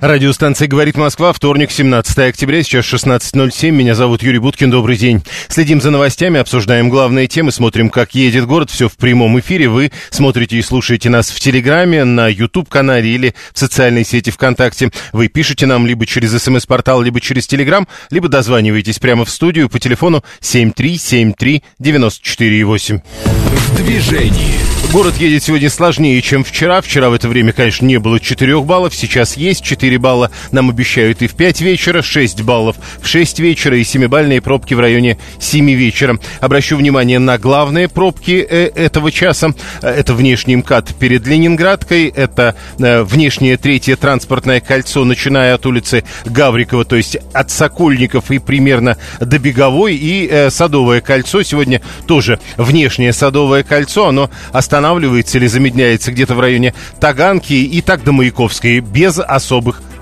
Радиостанция «Говорит Москва», вторник, 17 октября, сейчас 16.07. Меня зовут Юрий Буткин, добрый день. Следим за новостями, обсуждаем главные темы, смотрим, как едет город, все в прямом эфире. Вы смотрите и слушаете нас в Телеграме, на YouTube-канале или в социальной сети ВКонтакте. Вы пишете нам либо через СМС-портал, либо через Телеграм, либо дозваниваетесь прямо в студию по телефону 7373948. В движении. Город едет сегодня сложнее, чем вчера. Вчера в это время, конечно, не было 4 баллов, сейчас есть 4 балла. Нам обещают и в 5 вечера, 6 баллов в 6 вечера и 7-бальные пробки в районе 7 вечера. Обращу внимание на главные пробки э, этого часа. Э, это внешний МКАД перед Ленинградкой, это э, внешнее третье транспортное кольцо, начиная от улицы Гаврикова, то есть от Сокольников и примерно до Беговой, и Садовое кольцо. Сегодня тоже внешнее Садовое кольцо, оно останавливается или замедляется где-то в районе Таганки и так до Маяковской, без особых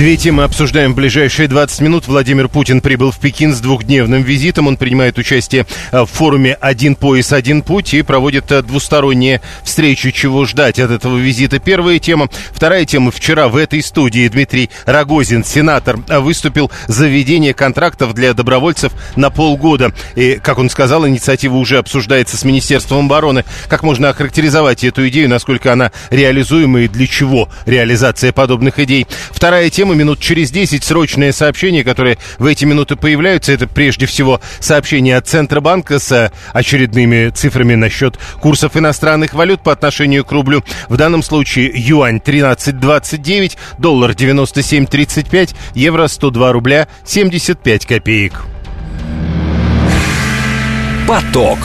Две темы обсуждаем в ближайшие 20 минут. Владимир Путин прибыл в Пекин с двухдневным визитом. Он принимает участие э, в форуме «Один пояс, один путь» и проводит э, двусторонние встречи. Чего ждать от этого визита? Первая тема. Вторая тема. Вчера в этой студии Дмитрий Рогозин, сенатор, э, выступил за введение контрактов для добровольцев на полгода. И, как он сказал, инициатива уже обсуждается с Министерством обороны. Как можно охарактеризовать эту идею, насколько она реализуема и для чего реализация подобных идей? Вторая тема тема. Минут через 10 срочные сообщения, которые в эти минуты появляются. Это прежде всего сообщение от Центробанка с очередными цифрами насчет курсов иностранных валют по отношению к рублю. В данном случае юань 13.29, доллар 97.35, евро 102 рубля 75 копеек. Поток.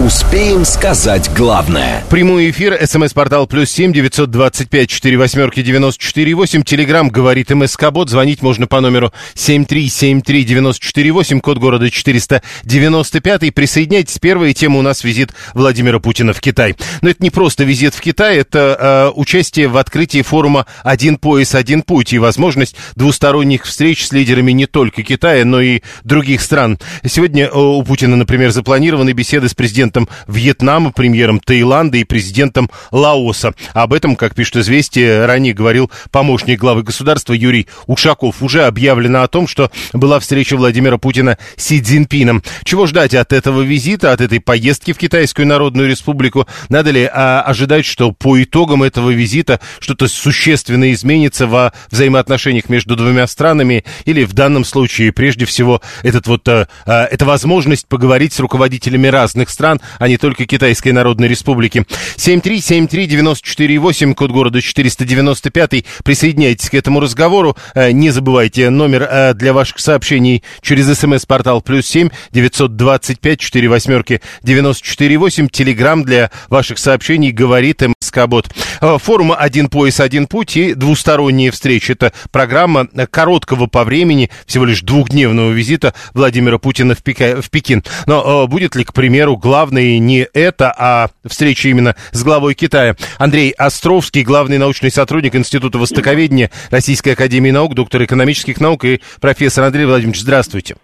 Успеем сказать главное. Прямой эфир, смс-портал плюс семь девятьсот двадцать пять четыре восьмерки девяносто четыре восемь. Телеграмм говорит МСК-бот. Звонить можно по номеру семь три семь три девяносто четыре восемь, код города четыреста девяносто пятый. Присоединяйтесь. Первая тема у нас визит Владимира Путина в Китай. Но это не просто визит в Китай, это э, участие в открытии форума «Один пояс, один путь» и возможность двусторонних встреч с лидерами не только Китая, но и других стран. Сегодня э, у Путина, например, запланированы беседы с президентом президентом Вьетнама, премьером Таиланда и президентом Лаоса. Об этом, как пишет «Известия», ранее говорил помощник главы государства Юрий Ушаков. Уже объявлено о том, что была встреча Владимира Путина с Си Цзиньпином. Чего ждать от этого визита, от этой поездки в Китайскую Народную Республику? Надо ли а, ожидать, что по итогам этого визита что-то существенно изменится во взаимоотношениях между двумя странами? Или в данном случае, прежде всего, этот вот, а, а, эта возможность поговорить с руководителями разных стран, стран, а не только Китайской Народной Республики. 7373948, код города 495. Присоединяйтесь к этому разговору. Э, не забывайте номер э, для ваших сообщений через смс-портал плюс 7 925 4 восьмерки 948. Телеграмм для ваших сообщений говорит МСК-бот. Э, форум «Один пояс, один путь» и двусторонние встречи. Это программа короткого по времени, всего лишь двухдневного визита Владимира Путина в, Пекин. Но будет ли, к примеру, главное не это, а встреча именно с главой Китая. Андрей Островский, главный научный сотрудник Института Востоковедения Российской Академии Наук, доктор экономических наук и профессор Андрей Владимирович, здравствуйте.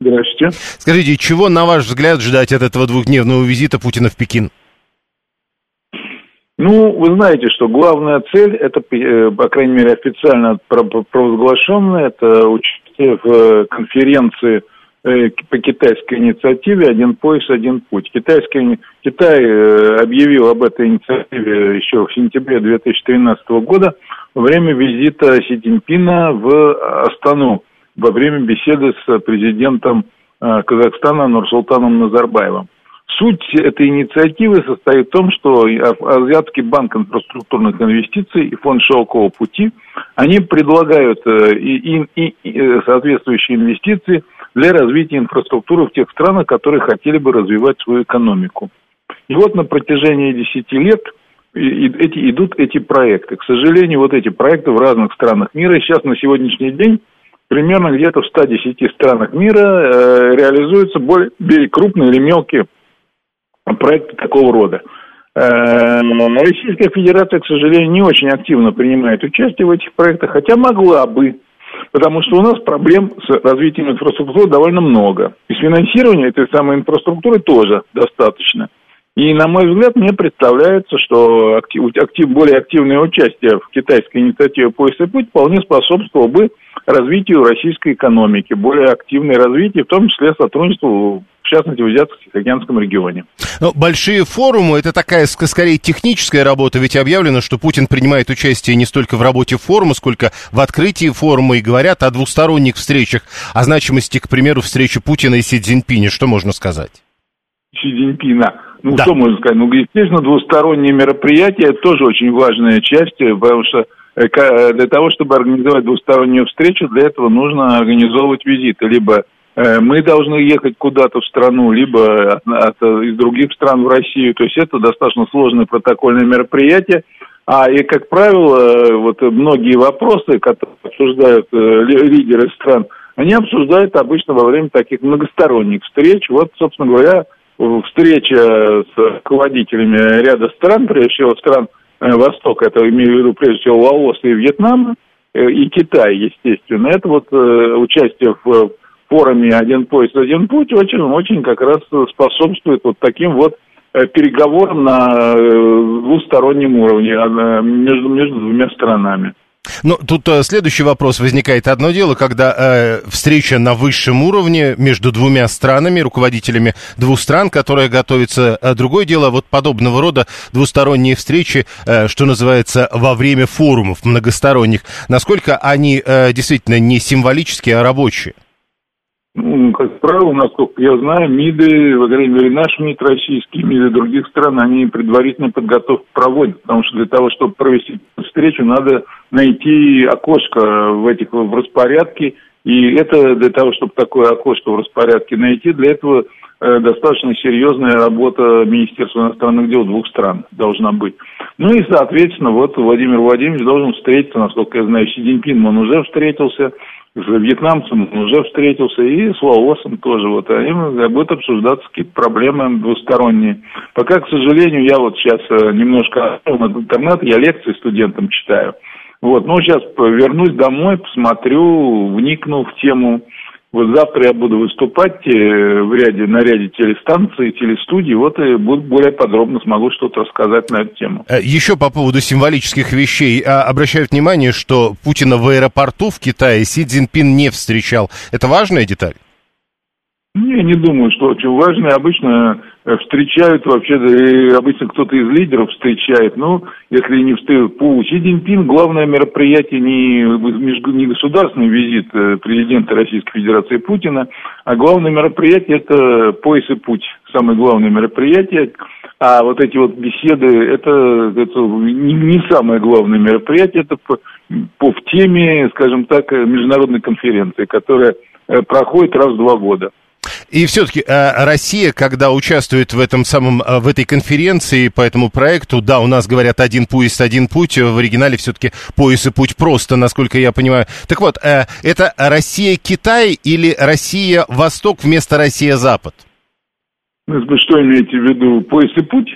Здравствуйте. Скажите, чего, на ваш взгляд, ждать от этого двухдневного визита Путина в Пекин? Ну, вы знаете, что главная цель, это, э, по крайней мере, официально провозглашенная, это участие в э, конференции Э, по китайской инициативе «Один пояс, один путь». Китайский, Китай объявил об этой инициативе еще в сентябре 2013 года во время визита Си Цзиньпина в Астану, во время беседы с президентом Казахстана Нурсултаном Назарбаевым. Суть этой инициативы состоит в том, что Азиатский банк инфраструктурных инвестиций и фонд Шелкового пути, они предлагают и, и, и соответствующие инвестиции – для развития инфраструктуры в тех странах, которые хотели бы развивать свою экономику. И вот на протяжении 10 лет эти, идут эти проекты. К сожалению, вот эти проекты в разных странах мира сейчас на сегодняшний день примерно где-то в 110 странах мира э, реализуются более крупные или мелкие проекты такого рода. Э, Российская Федерация, к сожалению, не очень активно принимает участие в этих проектах, хотя могла бы, потому что у нас проблем с развитием инфраструктуры довольно много. И с финансированием этой самой инфраструктуры тоже достаточно. И, на мой взгляд, мне представляется, что актив, актив, более активное участие в китайской инициативе «Пояс и путь» вполне способствовало бы развитию российской экономики, более активное развитие, в том числе сотрудничеству в частности, в Азиатско-Тихоокеанском регионе. Но большие форумы – это такая, скорее, техническая работа, ведь объявлено, что Путин принимает участие не столько в работе форума, сколько в открытии форума, и говорят о двусторонних встречах, о значимости, к примеру, встречи Путина и Си Цзиньпиня. Что можно сказать? Си Цзиньпина. Ну, да. что можно сказать? Ну, естественно, двусторонние мероприятия – тоже очень важная часть, потому что э, э, для того, чтобы организовать двустороннюю встречу, для этого нужно организовывать визиты либо Э, мы должны ехать куда-то в страну, либо от, от, из других стран в Россию. То есть это достаточно сложное протокольное мероприятие. А и, как правило, вот многие вопросы, которые обсуждают э, лидеры стран, они обсуждают обычно во время таких многосторонних встреч. Вот, собственно говоря, встреча с руководителями ряда стран, прежде всего стран э, Востока, это имею в виду прежде всего Лаос и Вьетнам, и Китай, естественно. Это вот участие в форуме «Один поезд, один путь» очень, очень как раз способствует вот таким вот э, переговорам на э, двустороннем уровне а, между, между двумя странами. Ну, тут э, следующий вопрос возникает. Одно дело, когда э, встреча на высшем уровне между двумя странами, руководителями двух стран, которая готовится. А другое дело, вот подобного рода двусторонние встречи, э, что называется, во время форумов многосторонних. Насколько они э, действительно не символические, а рабочие? Ну, как правило, насколько я знаю, МИДы, по крайней мере, наш МИД российский, МИДы других стран, они предварительную подготовку проводят, потому что для того, чтобы провести встречу, надо найти окошко в этих в распорядке, и это для того, чтобы такое окошко в распорядке найти, для этого э, достаточно серьезная работа Министерства иностранных дел двух стран должна быть. Ну и, соответственно, вот Владимир Владимирович должен встретиться, насколько я знаю, Си Цзиньпин, он уже встретился, с вьетнамцем уже встретился, и с Лаосом тоже. Вот они будут обсуждаться какие-то проблемы двусторонние. Пока, к сожалению, я вот сейчас э, немножко от интернет, я лекции студентам читаю. Вот, ну, сейчас вернусь домой, посмотрю, вникну в тему вот завтра я буду выступать э, в ряде, на ряде телестанций, телестудий, вот и буду более подробно смогу что-то рассказать на эту тему. Э, еще по поводу символических вещей. А, обращают внимание, что Путина в аэропорту в Китае Си Цзиньпин не встречал. Это важная деталь? Я не думаю, что очень важно. Обычно э, встречают вообще, обычно кто-то из лидеров встречает. Ну, если не встречают по Си Цзиньпин, главное мероприятие не, не государственный визит э, президента Российской Федерации Путина, а главное мероприятие это пояс и путь. Самое главное мероприятие. А вот эти вот беседы, это, это не, не самое главное мероприятие, это по, по в теме, скажем так, международной конференции, которая э, проходит раз в два года. И все-таки э, Россия, когда участвует в этом самом, э, в этой конференции по этому проекту, да, у нас говорят один поезд, один путь, в оригинале все-таки пояс и путь просто, насколько я понимаю. Так вот, э, это Россия-Китай или Россия-Восток вместо Россия-Запад? Вы что имеете в виду, пояс и путь?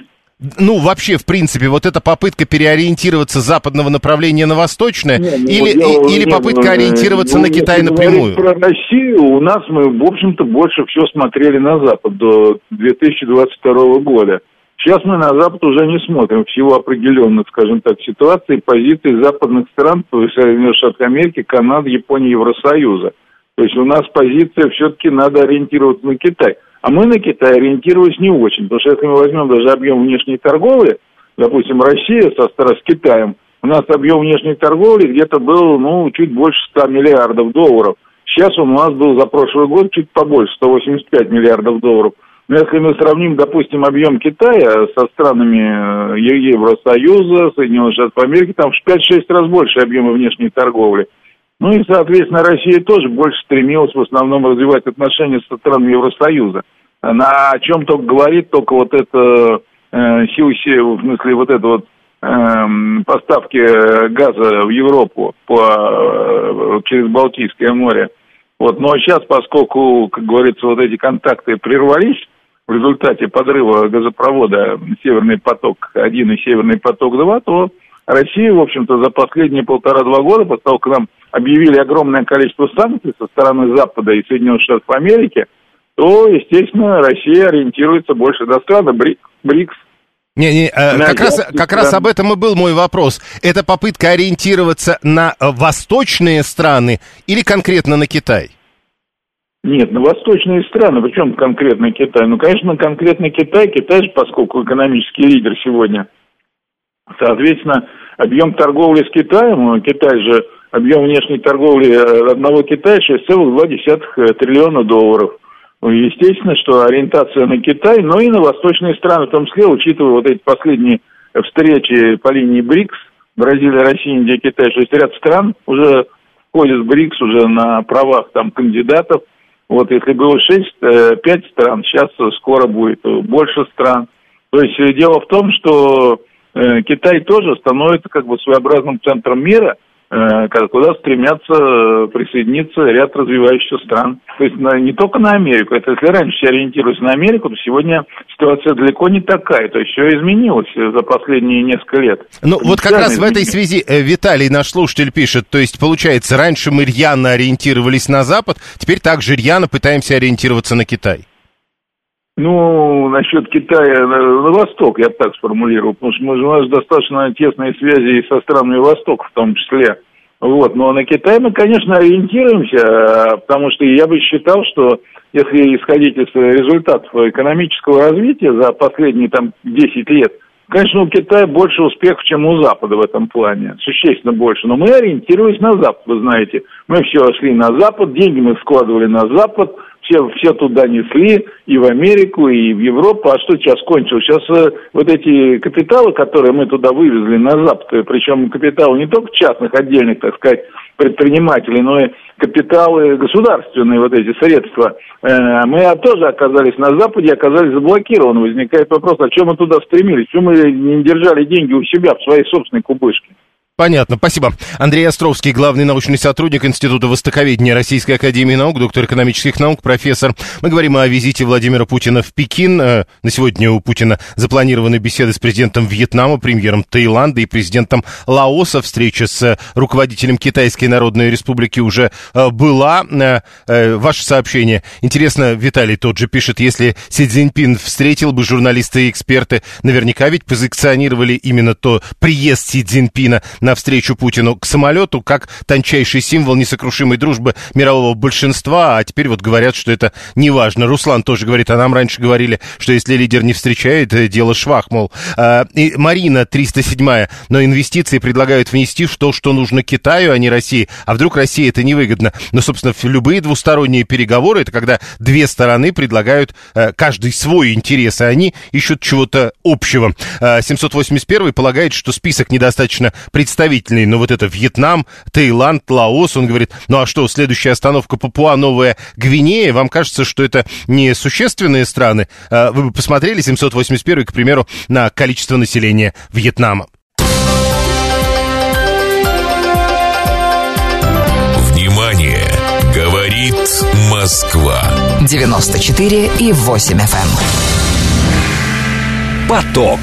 Ну, вообще, в принципе, вот эта попытка переориентироваться с западного направления на восточное, не, ну, или, и, или попытка ну, ориентироваться ну, на Китай напрямую? Про Россию у нас мы, в общем-то, больше все смотрели на Запад до 2022 года. Сейчас мы на Запад уже не смотрим в силу определенных, скажем так, ситуаций, позиций западных стран, Соединенных Штатов Америки, Канады, Японии, Евросоюза. То есть у нас позиция все-таки надо ориентироваться на Китай. А мы на Китай ориентировались не очень, потому что если мы возьмем даже объем внешней торговли, допустим, Россия со, с Китаем, у нас объем внешней торговли где-то был, ну, чуть больше 100 миллиардов долларов. Сейчас он у нас был за прошлый год чуть побольше, 185 миллиардов долларов. Но если мы сравним, допустим, объем Китая со странами э, Евросоюза, Соединенных Штатов Америки, там в 5-6 раз больше объема внешней торговли. Ну и, соответственно, Россия тоже больше стремилась в основном развивать отношения со странами Евросоюза. Она о чем только говорит, только вот это, э, в смысле, вот это вот эм, поставки газа в Европу по, через Балтийское море. Вот, но сейчас, поскольку, как говорится, вот эти контакты прервались в результате подрыва газопровода «Северный поток-1» и «Северный поток-2», то Россия, в общем-то, за последние полтора-два года, после того, как нам объявили огромное количество санкций со стороны Запада и Соединенных Штатов Америки, то, естественно, Россия ориентируется больше на страны БРИКС. Не, не, э, как, раз, как раз об этом и был мой вопрос. Это попытка ориентироваться на восточные страны или конкретно на Китай? Нет, на восточные страны, причем конкретно Китай. Ну, конечно, конкретно Китай. Китай же, поскольку экономический лидер сегодня, соответственно, объем торговли с Китаем, Китай же, объем внешней торговли одного Китая 6,2 триллиона долларов. Естественно, что ориентация на Китай, но и на восточные страны, в том числе, учитывая вот эти последние встречи по линии БРИКС, Бразилия, Россия, Индия, Китай, то есть ряд стран уже входит в БРИКС уже на правах там кандидатов. Вот если было 6, 5 э, стран, сейчас скоро будет больше стран. То есть э, дело в том, что э, Китай тоже становится как бы своеобразным центром мира – Э, куда стремятся э, присоединиться ряд развивающихся стран. То есть на, не только на Америку. Это если раньше все ориентировались на Америку, то сегодня ситуация далеко не такая. То есть все изменилось за последние несколько лет. Ну вот как раз в этой связи э, Виталий, наш слушатель, пишет, то есть получается, раньше мы рьяно ориентировались на Запад, теперь также рьяно пытаемся ориентироваться на Китай. Ну, насчет Китая на восток, я так сформулировал, потому что мы, у нас достаточно тесные связи со странами Востока в том числе. Вот, но на Китай мы, конечно, ориентируемся, потому что я бы считал, что если исходить из результатов экономического развития за последние там 10 лет, Конечно, у Китая больше успехов, чем у Запада в этом плане, существенно больше. Но мы ориентировались на Запад, вы знаете. Мы все шли на Запад, деньги мы складывали на Запад, все, все туда несли, и в Америку, и в Европу. А что сейчас кончилось? Сейчас э, вот эти капиталы, которые мы туда вывезли на Запад, э, причем капиталы не только частных, отдельных, так сказать, предпринимателей, но и капиталы государственные, вот эти средства, э, мы тоже оказались на Западе, оказались заблокированы. Возникает вопрос, а чем мы туда стремились? Почему мы не держали деньги у себя в своей собственной кубышке? Понятно, спасибо. Андрей Островский, главный научный сотрудник Института Востоковедения Российской Академии Наук, доктор экономических наук, профессор. Мы говорим о визите Владимира Путина в Пекин. Э, на сегодня у Путина запланированы беседы с президентом Вьетнама, премьером Таиланда и президентом Лаоса. Встреча с руководителем Китайской Народной Республики уже э, была. Э, ваше сообщение. Интересно, Виталий тот же пишет, если Си Цзиньпин встретил бы журналисты и эксперты, наверняка ведь позиционировали именно то приезд Си Цзиньпина навстречу Путину к самолету как тончайший символ несокрушимой дружбы мирового большинства, а теперь вот говорят, что это не важно. Руслан тоже говорит, а нам раньше говорили, что если лидер не встречает, э, дело швах, мол. А, и Марина, 307-я, но инвестиции предлагают внести в то, что нужно Китаю, а не России. А вдруг России это невыгодно? Но, собственно, любые двусторонние переговоры, это когда две стороны предлагают э, каждый свой интерес, и они ищут чего-то общего. 781 а, полагает, что список недостаточно представителей представительный, но вот это Вьетнам, Таиланд, Лаос, он говорит, ну а что, следующая остановка Папуа, Новая Гвинея, вам кажется, что это не существенные страны? А, вы бы посмотрели 781, к примеру, на количество населения Вьетнама. Внимание! Говорит Москва. 94 и 8 FM. Эм. Поток.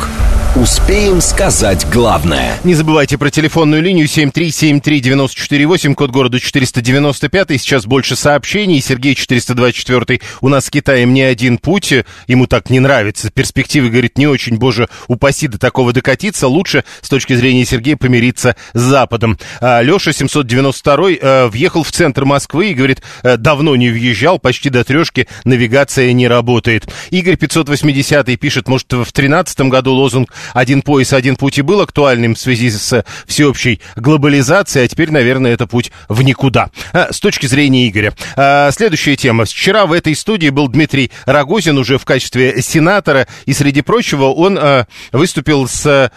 Успеем сказать главное. Не забывайте про телефонную линию 7373948, код города 495. Сейчас больше сообщений. Сергей 424. У нас с Китаем не один путь. Ему так не нравится. Перспективы, говорит, не очень, боже, упаси до такого докатиться. Лучше, с точки зрения Сергея, помириться с Западом. А Леша 792 э, въехал в центр Москвы и, говорит, э, давно не въезжал, почти до трешки, навигация не работает. Игорь 580 пишет, может, в 2013 году лозунг один пояс, один путь и был актуальным в связи с всеобщей глобализацией, а теперь, наверное, это путь в никуда. А, с точки зрения Игоря. А, следующая тема. Вчера в этой студии был Дмитрий Рогозин уже в качестве сенатора, и, среди прочего, он а, выступил с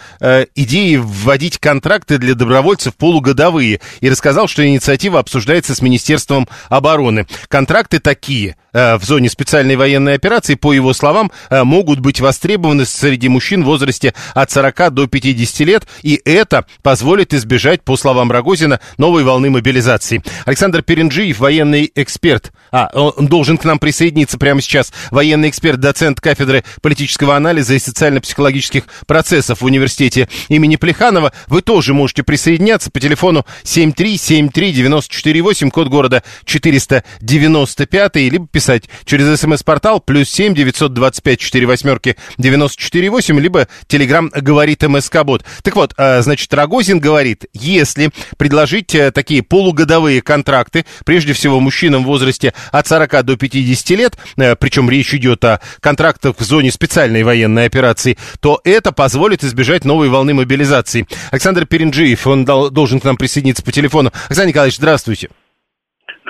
идеей вводить контракты для добровольцев полугодовые и рассказал, что инициатива обсуждается с Министерством обороны. Контракты такие – в зоне специальной военной операции, по его словам, э, могут быть востребованы среди мужчин в возрасте от 40 до 50 лет, и это позволит избежать, по словам Рогозина, новой волны мобилизации. Александр Перенджиев, военный эксперт, а, он должен к нам присоединиться прямо сейчас, военный эксперт, доцент кафедры политического анализа и социально-психологических процессов в университете имени Плеханова. Вы тоже можете присоединяться по телефону 7373948, код города 495, либо писать через смс-портал плюс 7 925 4 восьмерки 948, либо телеграмм говорит МСК-бот. Так вот, а, значит, Рогозин говорит, если предложить э, такие полугодовые контракты, прежде всего мужчинам в возрасте от 40 до 50 лет, э, причем речь идет о контрактах в зоне специальной военной операции, то это позволит избежать новой волны мобилизации. Александр Перенджиев, он должен к нам присоединиться по телефону. Александр Николаевич, здравствуйте.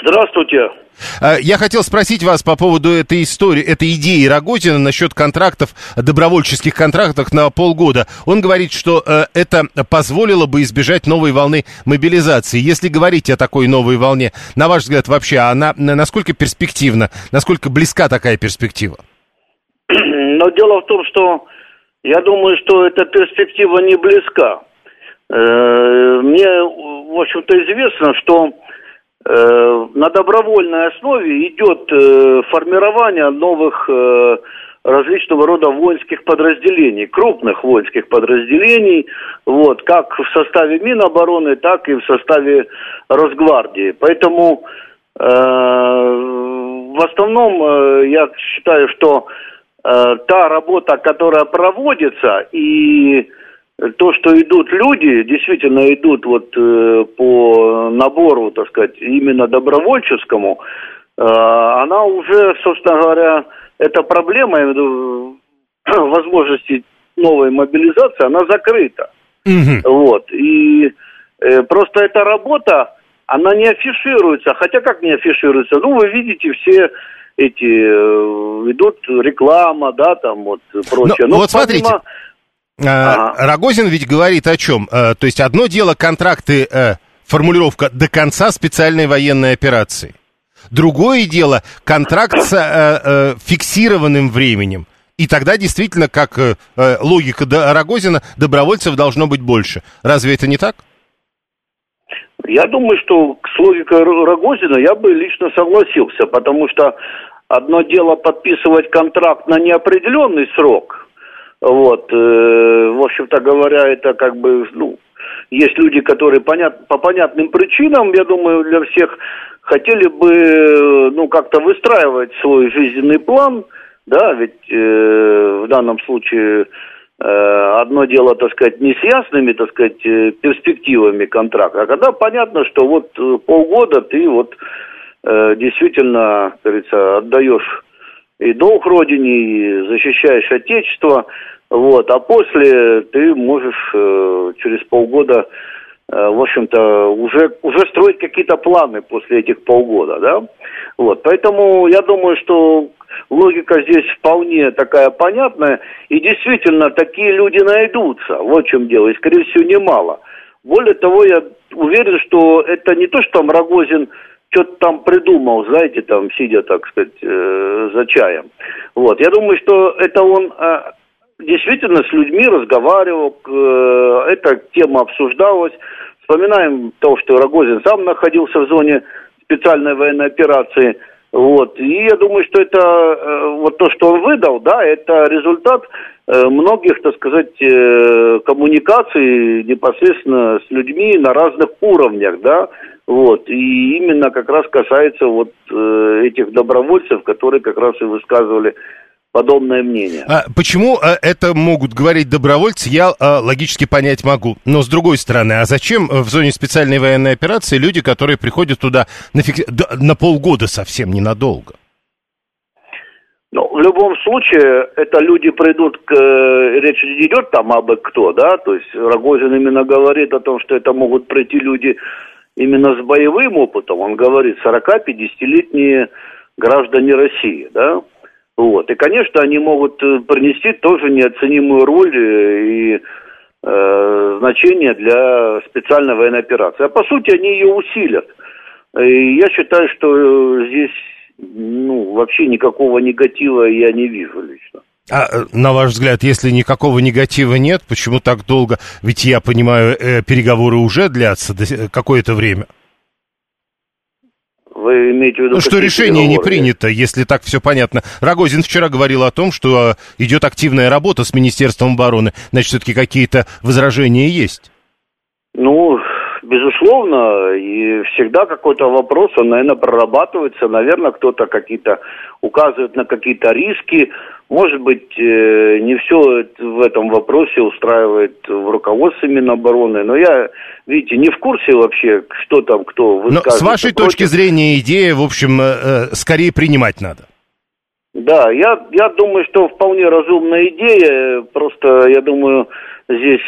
Здравствуйте. А, я хотел спросить вас по поводу этой истории, этой идеи Рогозина насчет контрактов, добровольческих контрактов на полгода. Он говорит, что э, это позволило бы избежать новой волны мобилизации. Если говорить о такой новой волне, на ваш взгляд, вообще, она насколько перспективна, насколько близка такая перспектива? Но дело в том, что я думаю, что эта перспектива не близка. Э, мне, в общем-то, известно, что э, на добровольной основе идет э, формирование новых различного рода воинских подразделений, крупных воинских подразделений, вот, как в составе Минобороны, так и в составе Росгвардии. Поэтому э, в основном э, я считаю, что Э, та работа, которая проводится, и то, что идут люди, действительно идут вот э, по набору, так сказать, именно добровольческому, э, она уже, собственно говоря, эта проблема, имею возможности новой мобилизации, она закрыта. Mm-hmm. Вот. И э, просто эта работа, она не афишируется. Хотя как не афишируется? Ну, вы видите все эти э, идут реклама, да, там вот прочее. Но, Но вот помимо... смотрите, ага. Рогозин ведь говорит о чем? Э, то есть одно дело контракты, э, формулировка до конца специальной военной операции. Другое дело контракт с э, фиксированным временем. И тогда действительно, как э, логика Рогозина, добровольцев должно быть больше. Разве это не так? Я думаю, что с логикой Рогозина я бы лично согласился, потому что одно дело подписывать контракт на неопределенный срок, вот, э, в общем-то говоря, это как бы, ну, есть люди, которые понят, по понятным причинам, я думаю, для всех хотели бы, ну, как-то выстраивать свой жизненный план, да, ведь э, в данном случае Э, одно дело, так сказать, не с ясными, так сказать, э, перспективами контракта, а когда понятно, что вот э, полгода ты вот действительно, как говорится, отдаешь и долг родине, и защищаешь отечество, вот, а после ты можешь через полгода, в общем-то, уже, уже строить какие-то планы после этих полгода, да, вот, поэтому я думаю, что логика здесь вполне такая понятная, и действительно такие люди найдутся, вот в чем дело, и, скорее всего, немало. Более того, я уверен, что это не то, что там Рогозин что-то там придумал, знаете, там, сидя, так сказать, э, за чаем. Вот, я думаю, что это он э, действительно с людьми разговаривал, э, эта тема обсуждалась. Вспоминаем то, что Рогозин сам находился в зоне специальной военной операции – вот. И я думаю, что это э, вот то, что он выдал, да, это результат э, многих, так сказать, э, коммуникаций непосредственно с людьми на разных уровнях, да, вот, и именно как раз касается вот этих добровольцев, которые как раз и высказывали подобное мнение. А почему а, это могут говорить добровольцы, я а, логически понять могу. Но с другой стороны, а зачем в зоне специальной военной операции люди, которые приходят туда на, фик... на полгода совсем ненадолго? Ну, в любом случае, это люди придут к... Э, речь не идет там об кто, да, то есть Рогозин именно говорит о том, что это могут прийти люди именно с боевым опытом, он говорит, 40-50-летние граждане России, да, вот. И, конечно, они могут э, принести тоже неоценимую роль э, и э, значение для специальной военной операции. А по сути они ее усилят. И я считаю, что здесь ну, вообще никакого негатива я не вижу лично. А э, на ваш взгляд, если никакого негатива нет, почему так долго? Ведь я понимаю, э, переговоры уже длятся какое-то время. Вы имеете в виду... Ну, что решение не принято, если так все понятно. Рогозин вчера говорил о том, что э, идет активная работа с Министерством обороны. Значит, все-таки какие-то возражения есть. Ну, безусловно, и всегда какой-то вопрос, он, наверное, прорабатывается, наверное, кто-то какие-то указывает на какие-то риски, может быть, э, не все в этом вопросе устраивает в руководстве Минобороны, но я, видите, не в курсе вообще, что там, кто высказывает. Но с вашей против. точки зрения идея, в общем, э, э, скорее принимать надо. Да, я, я думаю, что вполне разумная идея, просто, я думаю, здесь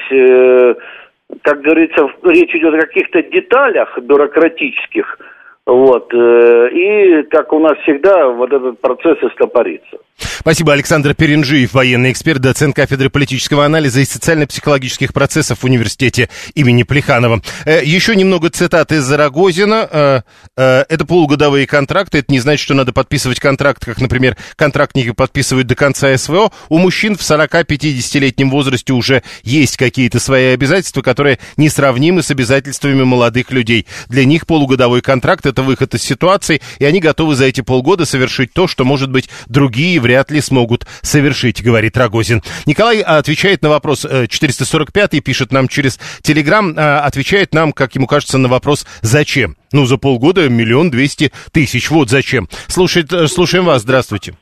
как говорится, речь идет о каких-то деталях бюрократических, вот. Э, и, как у нас всегда, вот этот процесс истопорится. Спасибо. Александр Перенжиев, военный эксперт, доцент кафедры политического анализа и социально-психологических процессов в университете имени Плеханова. Э, еще немного цитат из Зарагозина. Э, это полугодовые контракты. Это не значит, что надо подписывать контракт, как, например, контрактники подписывают до конца СВО. У мужчин в 40-50-летнем возрасте уже есть какие-то свои обязательства, которые несравнимы с обязательствами молодых людей. Для них полугодовой контракт – это выход из ситуации, и они готовы за эти полгода совершить то, что, может быть, другие вряд ли смогут совершить, говорит Рогозин. Николай а, отвечает на вопрос 445 э, пишет нам через Телеграм, а, отвечает нам, как ему кажется, на вопрос «Зачем?». Ну, за полгода миллион двести тысяч. Вот зачем. Слушает, э, слушаем вас. Здравствуйте.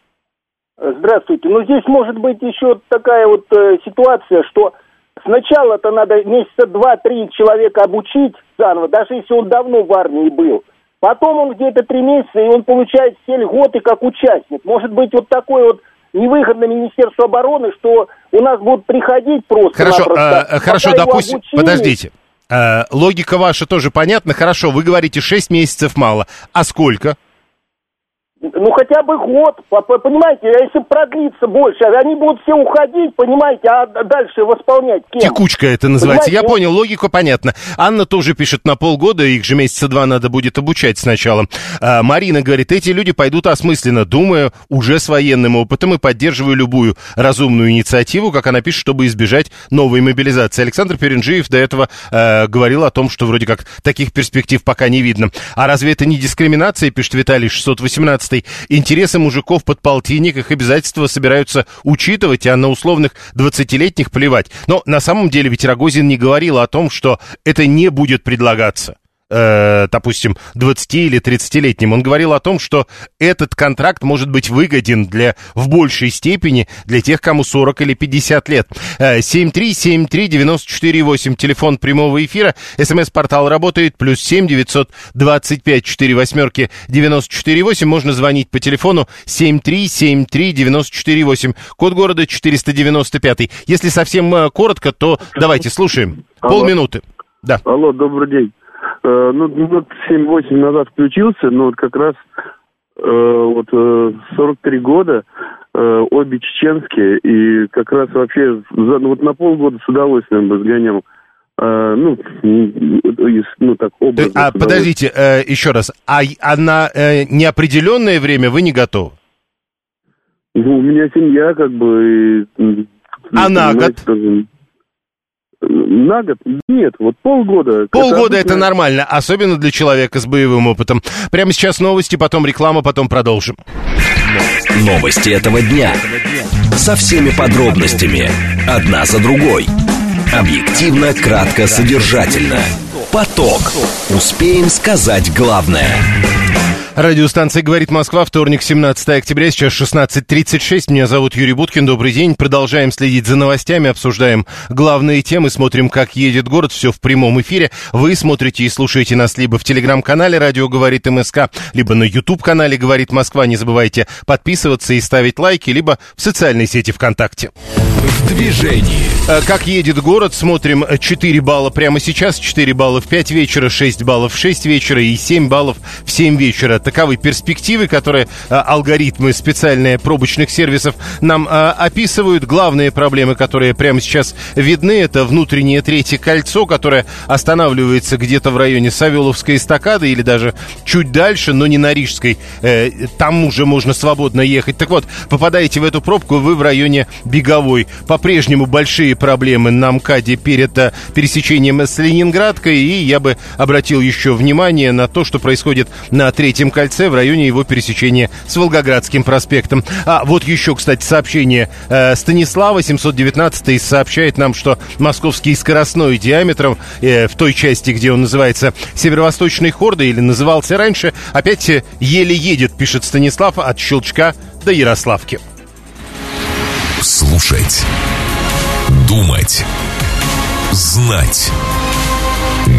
Здравствуйте. Ну, здесь может быть еще такая вот э, ситуация, что сначала-то надо месяца два-три человека обучить заново, даже если он давно в армии был. Потом он где-то три месяца, и он получает все льготы как участник. Может быть, вот такой вот невыгодно Министерство обороны, что у нас будут приходить просто Хорошо, э, хорошо, допустим, обучили... подождите. Э, логика ваша тоже понятна. Хорошо, вы говорите 6 месяцев мало. А сколько? Ну, хотя бы год, понимаете, а если продлится больше, они будут все уходить, понимаете, а дальше восполнять кем? Текучка это называется. Понимаете? Я понял, логику понятно. Анна тоже пишет на полгода, их же месяца два надо будет обучать сначала. А, Марина говорит, эти люди пойдут осмысленно, думаю, уже с военным опытом и поддерживаю любую разумную инициативу, как она пишет, чтобы избежать новой мобилизации. Александр Перенжиев до этого э, говорил о том, что вроде как таких перспектив пока не видно. А разве это не дискриминация, пишет Виталий 618 15 интересы мужиков под полтинник, их обязательства собираются учитывать, а на условных 20-летних плевать. Но на самом деле ведь Рогозин не говорил о том, что это не будет предлагаться э, допустим, 20 или 30-летним. Он говорил о том, что этот контракт может быть выгоден для, в большей степени для тех, кому 40 или 50 лет. Э, 7373948, телефон прямого эфира. СМС-портал работает, плюс 7 925 4 восьмерки 948. Можно звонить по телефону 7373948, код города 495. Если совсем э, коротко, то давайте слушаем. Алло. Полминуты. Да. Алло, добрый день. Э, ну, минут 7-8 назад включился, но вот как раз э, вот э, 43 года, э, обе чеченские, и как раз вообще за, ну, вот на полгода с удовольствием бы сгонял. Э, ну, ну, так, образно. А, подождите, э, еще раз, а, а на э, неопределенное время вы не готовы? Ну, у меня семья, как бы... И, а на год? Тоже... На год? Нет, вот полгода. Полгода это, это нормально, особенно для человека с боевым опытом. Прямо сейчас новости, потом реклама, потом продолжим. Новости этого дня. Со всеми подробностями. Одна за другой. Объективно, кратко, содержательно. Поток. Успеем сказать главное. Радиостанция «Говорит Москва», вторник, 17 октября, сейчас 16.36. Меня зовут Юрий Буткин, добрый день. Продолжаем следить за новостями, обсуждаем главные темы, смотрим, как едет город, все в прямом эфире. Вы смотрите и слушаете нас либо в телеграм-канале «Радио говорит МСК», либо на YouTube-канале «Говорит Москва». Не забывайте подписываться и ставить лайки, либо в социальной сети ВКонтакте. В движении. Э, как едет город, смотрим 4 балла прямо сейчас, 4 балла в 5 вечера, 6 баллов в 6 вечера и 7 баллов в 7 вечера. Таковы перспективы, которые э, алгоритмы специальные пробочных сервисов нам э, описывают. Главные проблемы, которые прямо сейчас видны, это внутреннее третье кольцо, которое останавливается где-то в районе Савеловской эстакады или даже чуть дальше, но не на Рижской. Э, там уже можно свободно ехать. Так вот, попадаете в эту пробку вы в районе Беговой. По-прежнему большие проблемы на МКАДе перед э, пересечением с Ленинградкой, и я бы обратил еще внимание на то, что происходит на Третьем кольце в районе его пересечения с Волгоградским проспектом. А вот еще, кстати, сообщение э, Станислава 719 сообщает нам, что московский скоростной диаметром э, в той части, где он называется Северо-Восточной Хордой или назывался раньше, опять э, еле едет, пишет Станислав, от Щелчка до Ярославки. Слушать. Думать. Знать.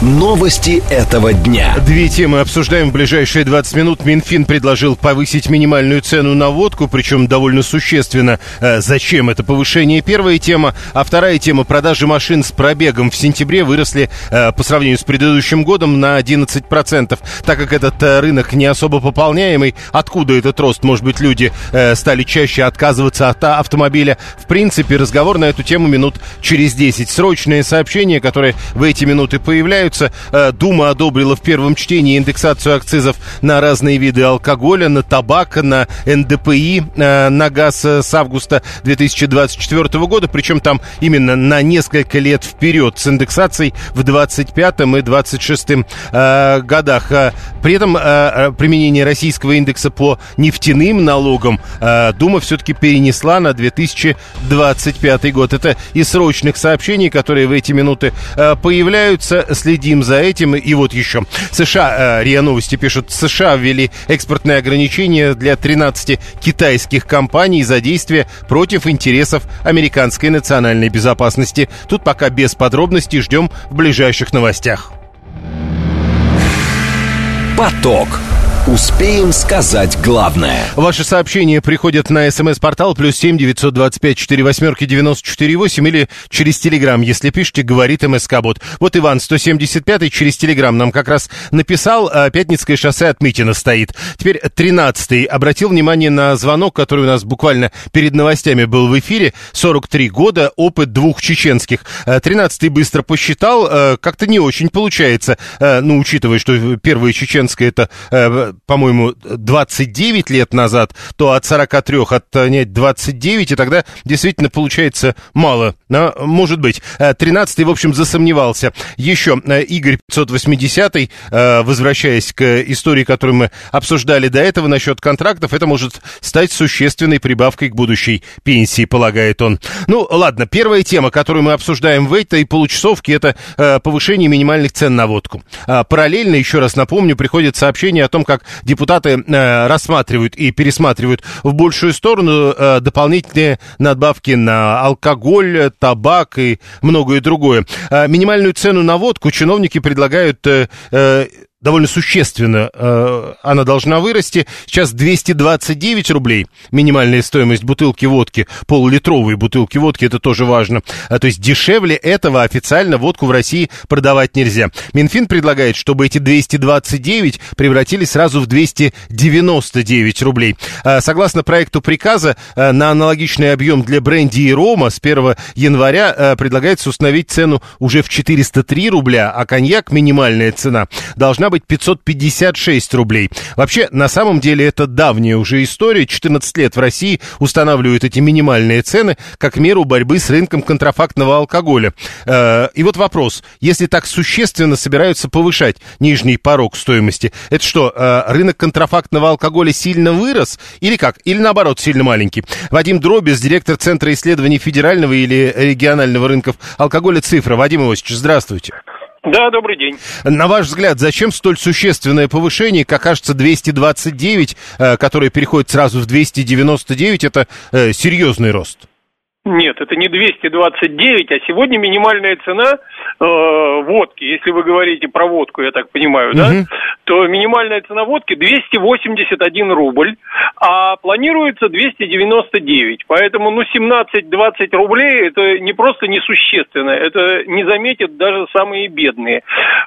Новости этого дня. Две темы обсуждаем в ближайшие 20 минут. Минфин предложил повысить минимальную цену на водку, причем довольно существенно. Э, зачем это повышение? Первая тема. А вторая тема. Продажи машин с пробегом в сентябре выросли э, по сравнению с предыдущим годом на 11%. Так как этот э, рынок не особо пополняемый, откуда этот рост? Может быть, люди стали чаще отказываться от автомобиля? В принципе, разговор на эту тему минут через 10. Срочные сообщения, которые в эти минуты появляются появляются. Э, Дума одобрила в первом чтении индексацию акцизов на разные виды алкоголя, на табак, на НДПИ, э, на газ с августа 2024 года. Причем там именно на несколько лет вперед с индексацией в 25 и 26 э, годах. При этом применение российского индекса по нефтяным налогам Дума все-таки перенесла на 2025 год. Это из срочных сообщений, которые в эти минуты появляются. Следите следим за этим. И вот еще. США, э, РИА Новости пишут, США ввели экспортные ограничения для 13 китайских компаний за действия против интересов американской национальной безопасности. Тут пока без подробностей ждем в ближайших новостях. Поток. Успеем сказать главное. Ваши сообщения приходят на смс-портал плюс семь девятьсот двадцать пять четыре восьмерки девяносто четыре восемь или через телеграм, если пишете, говорит МСК-бот. Вот Иван 175 через телеграм нам как раз написал, а Пятницкое шоссе от Митина стоит. Теперь 13 обратил внимание на звонок, который у нас буквально перед новостями был в эфире. 43 года, опыт двух чеченских. 13 быстро посчитал, э, как-то не очень получается, э, ну, учитывая, что первая чеченская это по-моему, 29 лет назад, то от 43 отнять 29, и тогда действительно получается мало. Но, может быть. 13 в общем, засомневался. Еще э, Игорь 580 э, возвращаясь к истории, которую мы обсуждали до этого насчет контрактов, это может стать существенной прибавкой к будущей пенсии, полагает он. Ну, ладно, первая тема, которую мы обсуждаем в этой получасовке, это повышение минимальных цен на водку. А параллельно, еще раз напомню, приходит сообщение о том, как депутаты э, рассматривают и пересматривают в большую сторону э, дополнительные надбавки на алкоголь, табак и многое другое. Э, минимальную цену на водку чиновники предлагают довольно существенно э, она должна вырасти. Сейчас 229 рублей минимальная стоимость бутылки водки, полулитровой бутылки водки, это тоже важно. А, то есть дешевле этого официально водку в России продавать нельзя. Минфин предлагает, чтобы эти 229 превратились сразу в 299 рублей. А, согласно проекту приказа, а, на аналогичный объем для бренди и рома с 1 января а, предлагается установить цену уже в 403 рубля, а коньяк, минимальная цена, должна должна быть 556 рублей. Вообще, на самом деле, это давняя уже история. 14 лет в России устанавливают эти минимальные цены как меру борьбы с рынком контрафактного алкоголя. Э, и вот вопрос. Если так существенно собираются повышать нижний порог стоимости, это что, э, рынок контрафактного алкоголя сильно вырос? Или как? Или наоборот, сильно маленький? Вадим Дробис, директор Центра исследований федерального или регионального рынков алкоголя «Цифра». Вадим Иосифович, здравствуйте. Да, добрый день. На ваш взгляд, зачем столь существенное повышение? Как кажется, 229, э, которое переходит сразу в 299, это э, серьезный рост. Нет, это не 229, а сегодня минимальная цена водки, если вы говорите про водку, я так понимаю, да, то минимальная цена водки 281 рубль, а планируется 299. Поэтому, ну, 17-20 рублей это не просто несущественно, это не заметят даже самые бедные.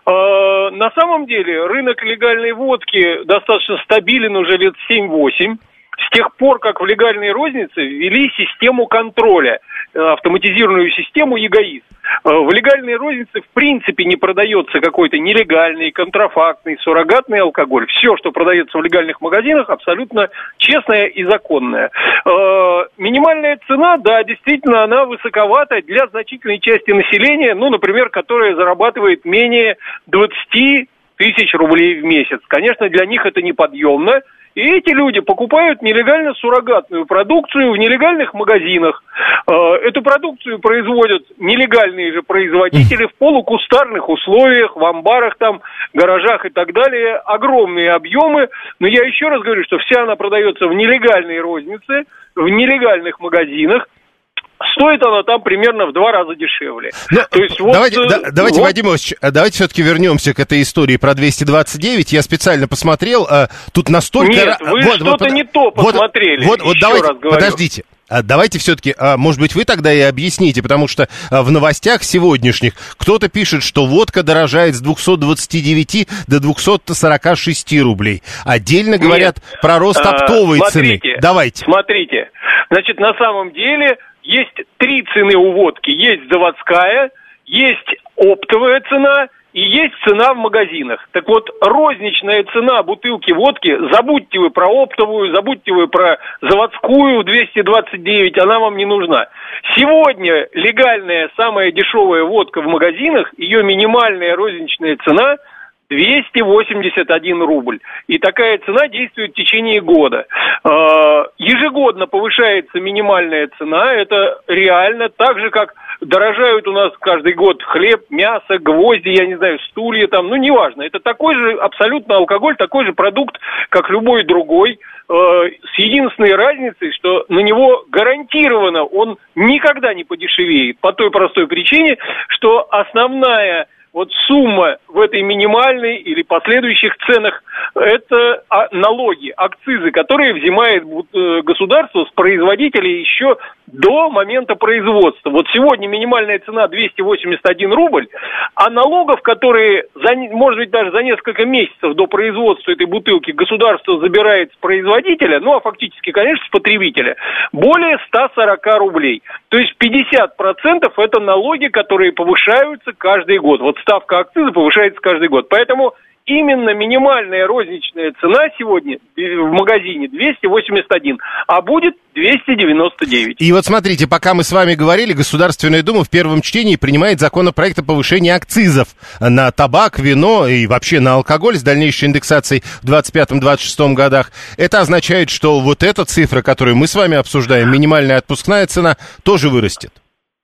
Э, на самом деле рынок легальной водки достаточно стабилен уже лет 7-8 с тех пор, как в легальной рознице ввели систему контроля, э, автоматизированную систему ЕГАИС. Э, в легальной рознице в принципе не продается какой-то нелегальный, контрафактный, суррогатный алкоголь. Все, что продается в легальных магазинах, абсолютно честное и законное. Э, минимальная цена, да, действительно, она высоковата для значительной части населения, ну, например, которая зарабатывает менее 20 тысяч рублей в месяц. Конечно, для них это неподъемно, и эти люди покупают нелегально суррогатную продукцию в нелегальных магазинах. Э, эту продукцию производят нелегальные же производители в полукустарных условиях, в амбарах там, гаражах и так далее. Огромные объемы. Но я еще раз говорю, что вся она продается в нелегальной рознице, в нелегальных магазинах стоит она там примерно в два раза дешевле. Но, То есть вот, давайте, да, давайте вот... Вадим Иванович, а давайте все-таки вернемся к этой истории про 229. Я специально посмотрел, а, тут настолько... Нет, вы вот, что-то вот, не то посмотрели. Вот, вот, вот давайте, подождите. А давайте все-таки, может быть, вы тогда и объясните, потому что в новостях сегодняшних кто-то пишет, что водка дорожает с 229 до 246 рублей. Отдельно говорят Нет, про рост оптовой смотрите, цены. Давайте. Смотрите, значит, на самом деле есть три цены у водки. Есть заводская, есть оптовая цена и есть цена в магазинах. Так вот, розничная цена бутылки водки, забудьте вы про оптовую, забудьте вы про заводскую 229, она вам не нужна. Сегодня легальная самая дешевая водка в магазинах, ее минимальная розничная цена – 281 рубль. И такая цена действует в течение года. А, ежегодно повышается минимальная цена. Это реально так же, как дорожают у нас каждый год хлеб, мясо, гвозди, я не знаю, стулья там, ну, неважно. Это такой же абсолютно алкоголь, такой же продукт, как любой другой, э, с единственной разницей, что на него гарантированно он никогда не подешевеет, по той простой причине, что основная вот сумма в этой минимальной или последующих ценах – это а, налоги, акцизы, которые взимает э, государство с производителей еще до момента производства. Вот сегодня минимальная цена 281 рубль, а налогов, которые, за, может быть, даже за несколько месяцев до производства этой бутылки государство забирает с производителя, ну, а фактически, конечно, с потребителя, более 140 рублей. То есть 50% это налоги, которые повышаются каждый год. Вот ставка акциза повышается каждый год. Поэтому именно минимальная розничная цена сегодня в магазине 281, а будет 299. И вот смотрите, пока мы с вами говорили, Государственная Дума в первом чтении принимает законопроект о повышении акцизов на табак, вино и вообще на алкоголь с дальнейшей индексацией в 2025-2026 годах. Это означает, что вот эта цифра, которую мы с вами обсуждаем, минимальная отпускная цена, тоже вырастет.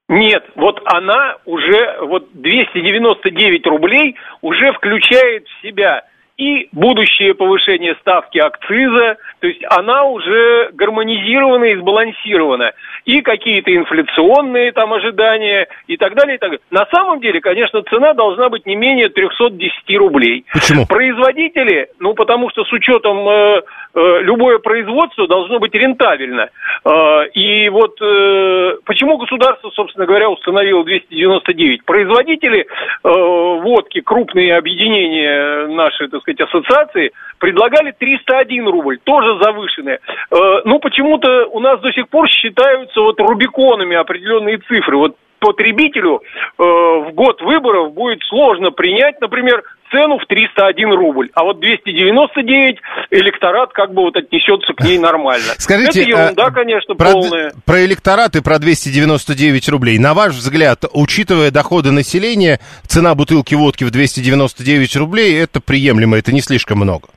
Нет, вот она уже, вот 299 рублей уже включает в себя и будущее повышение ставки акциза, то есть она уже гармонизирована и сбалансирована. И какие-то инфляционные там ожидания и так далее, и так далее. На самом деле, конечно, цена должна быть не менее 310 рублей. Почему? Производители, ну потому что с учетом э, Э, любое производство должно быть рентабельно. Э, и вот э, почему государство, собственно говоря, установило 299? Производители водки, крупные объединения нашей, так сказать, ассоциации, предлагали 301 рубль, тоже завышенные. Ну, почему-то у нас до сих пор считаются вот рубиконами определенные цифры. Вот потребителю э, в год выборов будет сложно принять, например, цену в 301 рубль. А вот 299 электорат как бы вот отнесется к ней нормально. Скажите, Это ерунда, а, конечно, про, полная. Про электорат и про 299 рублей. На ваш взгляд, учитывая доходы населения, цена бутылки водки в 299 рублей, это приемлемо, это не слишком много?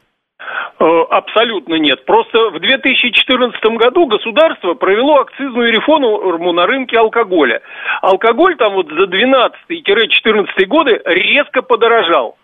Э, абсолютно нет. Просто в 2014 году государство провело акцизную реформу на рынке алкоголя. Алкоголь там вот за 12-14 годы резко подорожал.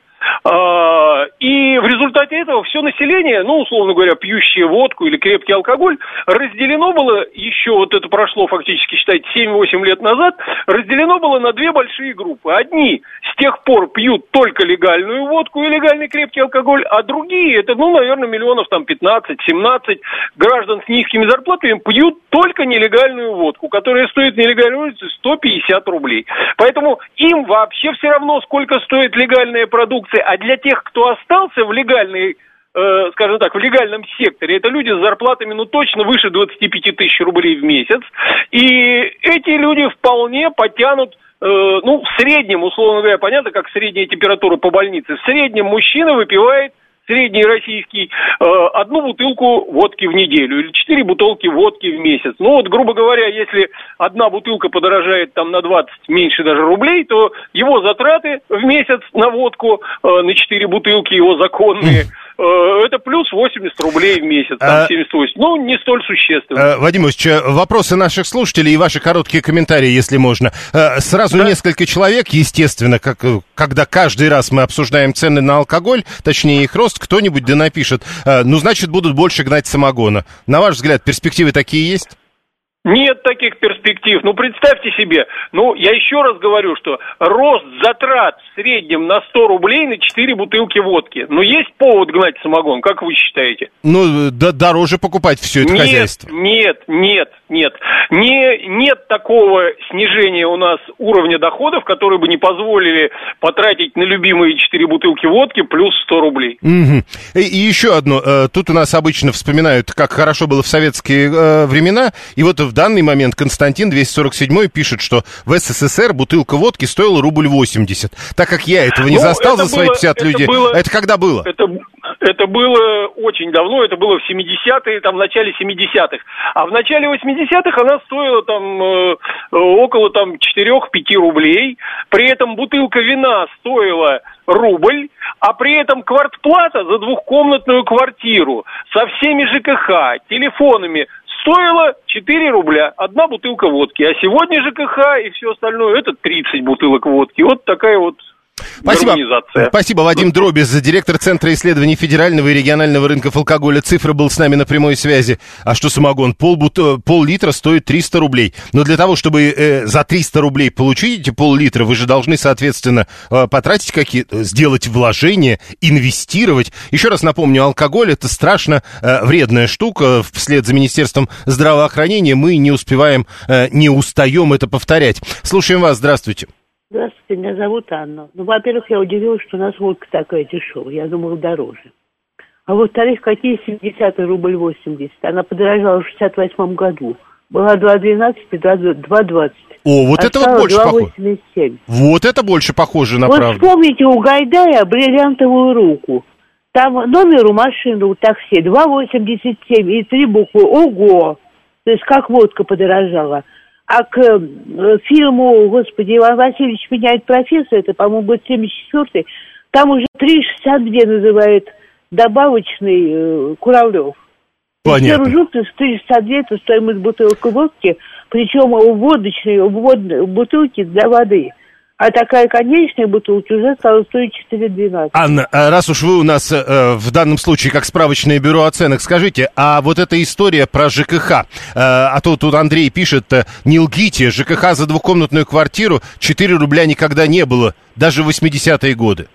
А, и в результате этого все население, ну, условно говоря, пьющее водку или крепкий алкоголь, разделено было, еще вот это прошло фактически, считайте, 7-8 лет назад, разделено было на две большие группы. Одни с тех пор пьют только легальную водку и легальный крепкий алкоголь, а другие, это, ну, наверное, миллионов там 15-17 граждан с низкими зарплатами пьют только нелегальную водку, которая стоит нелегальной улице 150 рублей. Поэтому им вообще все равно, сколько стоит легальная продукция, а для тех, кто остался в легальной э, скажем так, в легальном секторе, это люди с зарплатами, ну, точно выше 25 тысяч рублей в месяц, и эти люди вполне потянут э, ну, в среднем, условно говоря, понятно, как средняя температура по больнице, в среднем мужчина выпивает средний российский, э, одну бутылку водки в неделю или четыре бутылки водки в месяц. Ну вот, грубо говоря, если одна бутылка подорожает там на 20 меньше даже рублей, то его затраты в месяц на водку, э, на четыре бутылки его законные – это плюс 80 рублей в месяц, там 78. А, ну, не столь существенно. А, Вадим Ильич, э, вопросы наших слушателей и ваши короткие комментарии, если можно. Сразу да. несколько человек, естественно, как, когда каждый раз мы обсуждаем цены на алкоголь, точнее их рост, кто-нибудь да напишет, ну, значит, будут больше гнать самогона. На ваш взгляд, перспективы такие есть? Нет таких перспектив. Ну, представьте себе, ну, я еще раз говорю, что рост затрат в среднем на 100 рублей на 4 бутылки водки. Ну, есть повод гнать самогон, как вы считаете? Ну, да, дороже покупать все это нет, хозяйство. Нет, нет, нет. Не, нет такого снижения у нас уровня доходов, которые бы не позволили потратить на любимые 4 бутылки водки плюс 100 рублей. Угу. И, и еще одно. Э, тут у нас обычно вспоминают, как хорошо было в советские э, времена. И вот в данный момент Константин 247 пишет, что в СССР бутылка водки стоила рубль 80. Так как я этого не ну, застал за свои 50 было, людей. Было, это когда было? Это, это было очень давно, это было в 70-е, там, в начале 70-х. А в начале 80-х она стоила там э, около там 4-5 рублей. При этом бутылка вина стоила рубль, а при этом квартплата за двухкомнатную квартиру со всеми ЖКХ, телефонами стоила 4 рубля одна бутылка водки. А сегодня ЖКХ и все остальное это 30 бутылок водки. Вот такая вот Спасибо. Спасибо, Вадим Дробис, директор Центра исследований федерального и регионального рынков алкоголя. Цифра был с нами на прямой связи. А что самогон? Пол, пол-литра стоит 300 рублей. Но для того, чтобы э, за 300 рублей получить эти пол-литра, вы же должны, соответственно, э, потратить какие-то, сделать вложения, инвестировать. Еще раз напомню, алкоголь это страшно э, вредная штука. Вслед за Министерством здравоохранения мы не успеваем, э, не устаем это повторять. Слушаем вас, здравствуйте. Здравствуйте, меня зовут Анна. Ну, во-первых, я удивилась, что у нас водка такая дешевая. Я думала, дороже. А во-вторых, какие 70 рубль 80? Она подорожала в 68 году. Была 2,12 и 2,20. О, вот а это вот больше похоже. Вот это больше похоже на вот правду. вспомните у Гайдая бриллиантовую руку. Там номер у машины у такси 2,87 и три буквы. Ого! То есть как водка подорожала. А к э, фильму, господи, Иван Васильевич меняет профессию, это, по-моему, будет 74-й, там уже 3,62 называет добавочный э, Куравлев. Понятно. Ржут, 362 это стоимость бутылки водки, причем у водочной, водной бутылки для воды – а такая конечная бутылка уже стала стоить 4,12. Анна, а раз уж вы у нас э, в данном случае как справочное бюро оценок, скажите, а вот эта история про ЖКХ, э, а то тут Андрей пишет, э, не лгите, ЖКХ за двухкомнатную квартиру 4 рубля никогда не было, даже в 80-е годы.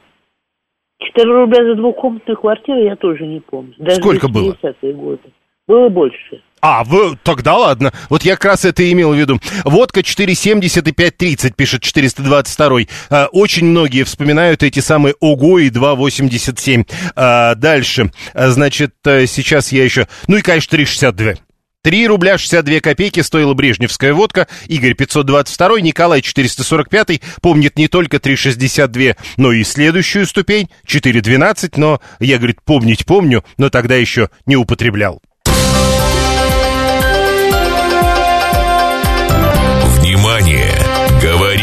4 рубля за двухкомнатную квартиру я тоже не помню. Даже Сколько было? годы. Было больше. А, вы, тогда ладно. Вот я как раз это и имел в виду. Водка 4,70 и 5,30, пишет 422. А, очень многие вспоминают эти самые ОГО и 2,87. А, дальше. А, значит, э, сейчас я еще... Ну и, конечно, 3,62. 3 рубля 62 копейки стоила брежневская водка. Игорь 522, Николай 445 помнит не только 3,62, но и следующую ступень 4,12, но я, говорит, помнить помню, но тогда еще не употреблял.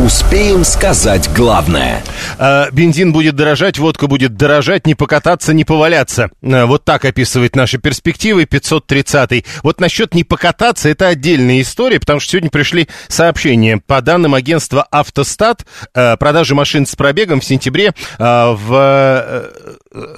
Успеем сказать главное. Э, бензин будет дорожать, водка будет дорожать, не покататься, не поваляться. Э, вот так описывает наши перспективы 530-й. Вот насчет не покататься, это отдельная история, потому что сегодня пришли сообщения. По данным агентства «Автостат», э, продажи машин с пробегом в сентябре в,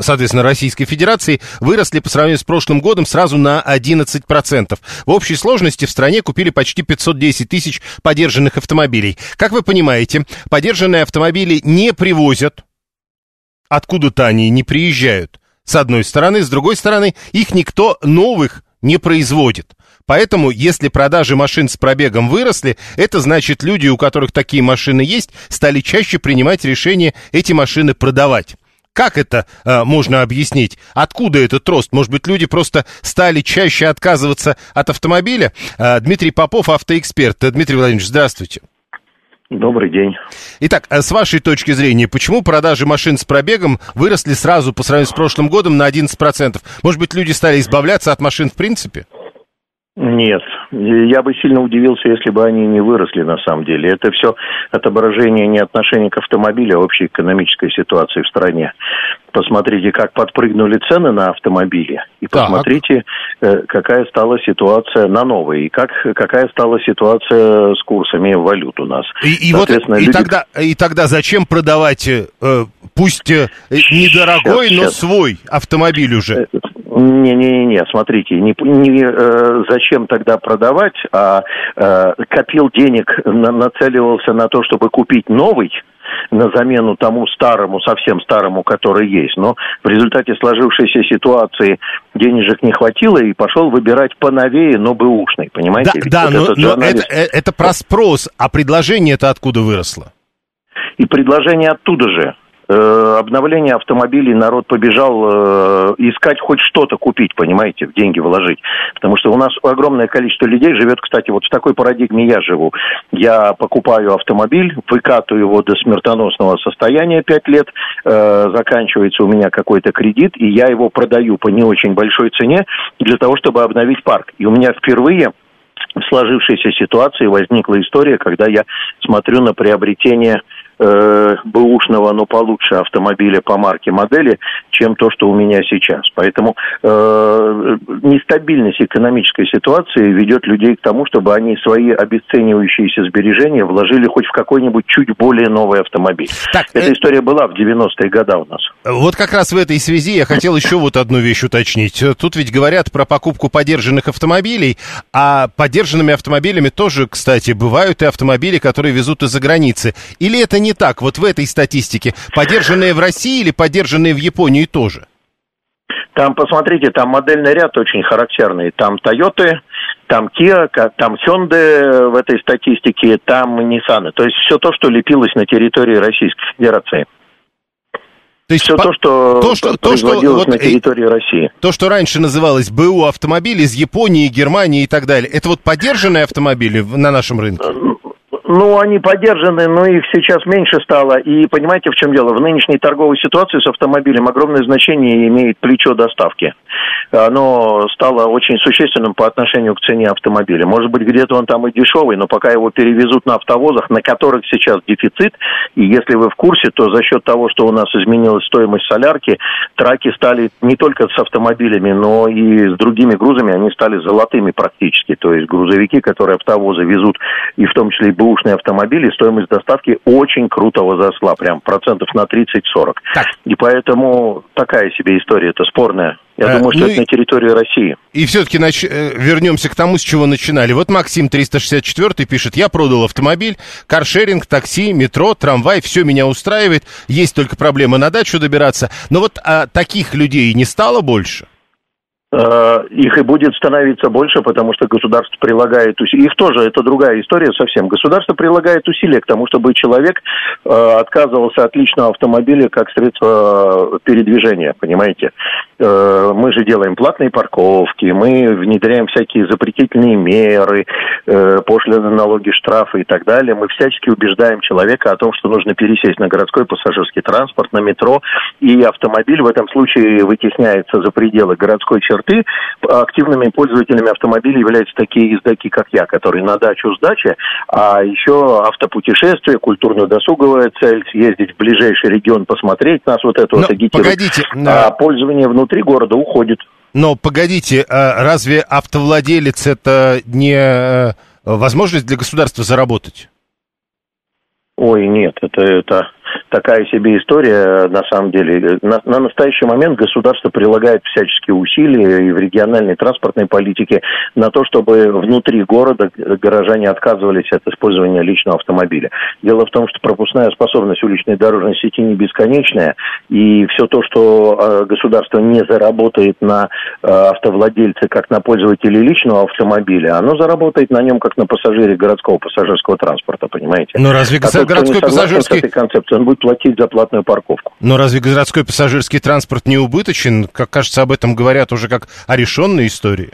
соответственно, Российской Федерации выросли по сравнению с прошлым годом сразу на 11%. В общей сложности в стране купили почти 510 тысяч подержанных автомобилей. Как вы понимаете, подержанные автомобили не привозят. Откуда-то они не приезжают. С одной стороны, с другой стороны, их никто новых не производит. Поэтому, если продажи машин с пробегом выросли, это значит, люди, у которых такие машины есть, стали чаще принимать решение эти машины продавать. Как это э, можно объяснить? Откуда этот рост? Может быть, люди просто стали чаще отказываться от автомобиля? Э, Дмитрий Попов, автоэксперт. Дмитрий Владимирович, здравствуйте. Добрый день. Итак, а с вашей точки зрения, почему продажи машин с пробегом выросли сразу по сравнению с прошлым годом на 11%? Может быть, люди стали избавляться от машин в принципе? Нет, я бы сильно удивился, если бы они не выросли на самом деле. Это все отображение не отношения к автомобилю, а общей экономической ситуации в стране. Посмотрите, как подпрыгнули цены на автомобили, и посмотрите, так. какая стала ситуация на новые, и как, какая стала ситуация с курсами валют у нас. И, и, вот, люди... и, тогда, и тогда зачем продавать, э, пусть э, недорогой, сейчас, но сейчас. свой автомобиль уже? Не-не-не, смотрите, не, не э, зачем тогда продавать, а э, копил денег, на, нацеливался на то, чтобы купить новый, на замену тому старому, совсем старому, который есть. Но в результате сложившейся ситуации денежек не хватило и пошел выбирать поновее, но бэушный, понимаете? Да, да вот но, но это, э, это про спрос, а предложение это откуда выросло? И предложение оттуда же. Э, обновление автомобилей народ побежал э, искать хоть что-то купить, понимаете, в деньги вложить. Потому что у нас огромное количество людей живет, кстати, вот в такой парадигме я живу. Я покупаю автомобиль, выкатываю его до смертоносного состояния 5 лет, э, заканчивается у меня какой-то кредит, и я его продаю по не очень большой цене для того, чтобы обновить парк. И у меня впервые в сложившейся ситуации возникла история, когда я смотрю на приобретение бэушного, но получше автомобиля по марке модели, чем то, что у меня сейчас. Поэтому э, нестабильность экономической ситуации ведет людей к тому, чтобы они свои обесценивающиеся сбережения вложили хоть в какой-нибудь чуть более новый автомобиль. Так, Эта э... история была в 90-е годы у нас. Вот как раз в этой связи я хотел еще вот одну вещь уточнить. Тут ведь говорят про покупку подержанных автомобилей, а подержанными автомобилями тоже, кстати, бывают и автомобили, которые везут из-за границы. Или это не так вот в этой статистике? Подержанные в России или подержанные в Японии тоже? Там, посмотрите, там модельный ряд очень характерный. Там Toyota, там Kia, там Hyundai в этой статистике, там Nissan. То есть все то, что лепилось на территории Российской Федерации. То есть все по... то, что, то, что, то, что на территории России. То, что раньше называлось БУ автомобили из Японии, Германии и так далее, это вот поддержанные автомобили на нашем рынке? Ну, они поддержаны, но их сейчас меньше стало. И понимаете, в чем дело? В нынешней торговой ситуации с автомобилем огромное значение имеет плечо доставки. Оно стало очень существенным по отношению к цене автомобиля. Может быть, где-то он там и дешевый, но пока его перевезут на автовозах, на которых сейчас дефицит, и если вы в курсе, то за счет того, что у нас изменилась стоимость солярки, траки стали не только с автомобилями, но и с другими грузами, они стали золотыми практически. То есть грузовики, которые автовозы везут, и в том числе и БУ бэушные автомобили, стоимость доставки очень круто возросла, прям процентов на 30-40. И поэтому такая себе история, это спорная. Я а, думаю, что ну это и, на территории России. И все-таки нач... Э, вернемся к тому, с чего начинали. Вот Максим 364 пишет, я продал автомобиль, каршеринг, такси, метро, трамвай, все меня устраивает, есть только проблема на дачу добираться. Но вот а, таких людей не стало больше? Э, их и будет становиться больше, потому что государство прилагает усилия. Их тоже, это другая история совсем. Государство прилагает усилия к тому, чтобы человек э, отказывался от личного автомобиля как средство передвижения, понимаете? э, мы же делаем платные парковки, мы внедряем всякие запретительные меры, э, пошлины, налоги, штрафы и так далее. Мы всячески убеждаем человека о том, что нужно пересесть на городской пассажирский транспорт, на метро, и автомобиль в этом случае вытесняется за пределы городской черты. Активными пользователями автомобиля являются такие ездаки, как я, которые на дачу с дачи, а еще автопутешествие, культурно-досуговая цель, съездить в ближайший регион, посмотреть нас, вот это Но, вот агитирует. погодите, А пользование внутри города уходит. Но погодите, а разве автовладелец это не э, возможность для государства заработать? Ой, нет, это, это такая себе история, на самом деле. На, на настоящий момент государство прилагает всяческие усилия и в региональной транспортной политике на то, чтобы внутри города горожане отказывались от использования личного автомобиля. Дело в том, что пропускная способность уличной дорожной сети не бесконечная, и все то, что э, государство не заработает на э, автовладельце как на пользователе личного автомобиля, оно заработает на нем как на пассажире городского пассажирского транспорта, понимаете? Но разве А городской пассажирский... с этой концепцией, он будет платить за платную парковку. Но разве городской пассажирский транспорт не убыточен? Как кажется, об этом говорят уже как о решенной истории.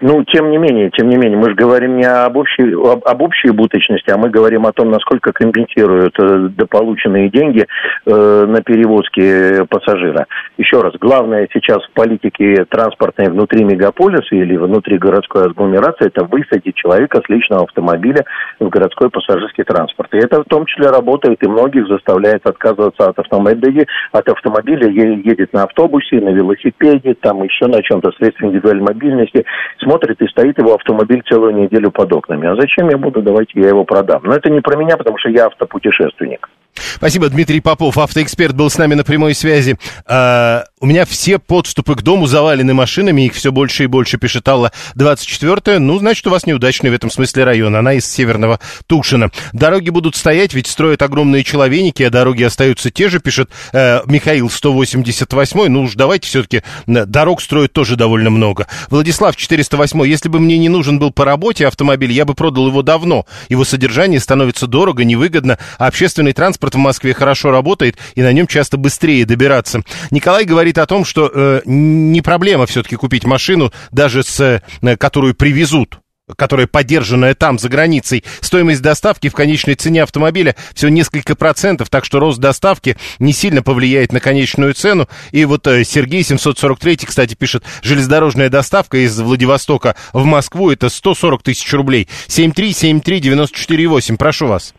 Ну, тем не менее, тем не менее, мы же говорим не об общей, об, об общей убыточности, а мы говорим о том, насколько компенсируют э, дополученные деньги э, на перевозки пассажира. Еще раз, главное сейчас в политике транспортной внутри мегаполиса или внутри городской агломерации это высадить человека с личного автомобиля в городской пассажирский транспорт. И это в том числе работает и многих заставляет отказываться от автомобиля, от автомобиля едет на автобусе, на велосипеде, там еще на чем-то, средстве индивидуальной мобильности, смотрит и стоит его автомобиль целую неделю под окнами. А зачем я буду, давайте я его продам. Но это не про меня, потому что я автопутешественник. Спасибо, Дмитрий Попов, автоэксперт, был с нами на прямой связи. А, у меня все подступы к дому завалены машинами, их все больше и больше, пишет Алла 24 Ну, значит, у вас неудачный в этом смысле район, она из северного Тушина. Дороги будут стоять, ведь строят огромные человеники, а дороги остаются те же, пишет э, Михаил 188 Ну уж давайте все-таки, дорог строят тоже довольно много. Владислав 408 если бы мне не нужен был по работе автомобиль, я бы продал его давно. Его содержание становится дорого, невыгодно, а общественный транспорт в Москве хорошо работает, и на нем часто быстрее добираться. Николай говорит о том, что э, не проблема все-таки купить машину, даже с, э, которую привезут которая поддержанная там, за границей, стоимость доставки в конечной цене автомобиля всего несколько процентов, так что рост доставки не сильно повлияет на конечную цену. И вот э, Сергей 743, кстати, пишет, железнодорожная доставка из Владивостока в Москву это 140 тысяч рублей. 7373948, прошу вас.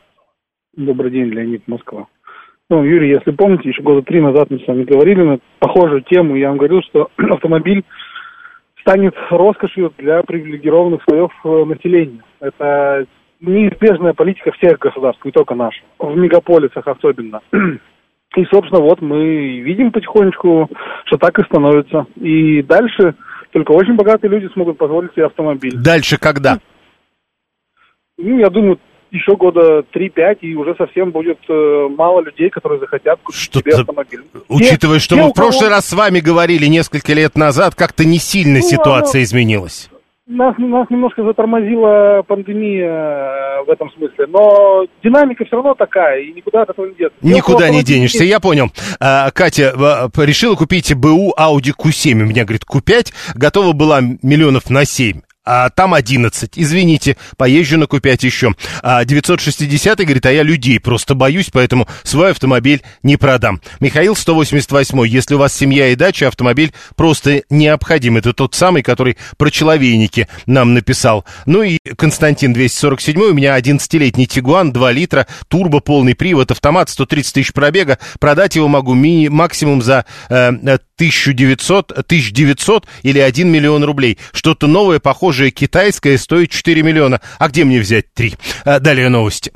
Добрый день, Леонид, Москва. Ну, Юрий, если помните, еще года три назад мы с вами говорили на похожую тему. Я вам говорил, что автомобиль станет роскошью для привилегированных слоев э, населения. Это неизбежная политика всех государств, не только наша. В мегаполисах особенно. И, собственно, вот мы видим потихонечку, что так и становится. И дальше только очень богатые люди смогут позволить себе автомобиль. Дальше когда? Ну, я думаю, еще года 3-5, и уже совсем будет э, мало людей, которые захотят купить Что себе автомобиль. Учитывая, что те, мы в прошлый кого- раз с вами говорили несколько лет назад, как-то не сильно Ну, ситуация оно- изменилась. Нас, нас немножко затормозила пандемия э, в этом смысле, но динамика все равно такая, и никуда от этого не деться. Никуда не денешься, я понял. А, Катя а, решила купить БУ Audi Q7. У меня, говорит, Q5 готова была миллионов на 7. А там 11. Извините, поезжу на Q5 еще. А 960 говорит, а я людей просто боюсь, поэтому свой автомобиль не продам. Михаил 188. Если у вас семья и дача, автомобиль просто необходим. Это тот самый, который про человейники нам написал. Ну и Константин 247. У меня 11-летний Тигуан, 2 литра, турбо, полный привод, автомат, 130 тысяч пробега. Продать его могу мини, максимум за э, э, 1900, 1900 или 1 миллион рублей. Что-то новое, похожее китайское, стоит 4 миллиона. А где мне взять 3? Далее новости.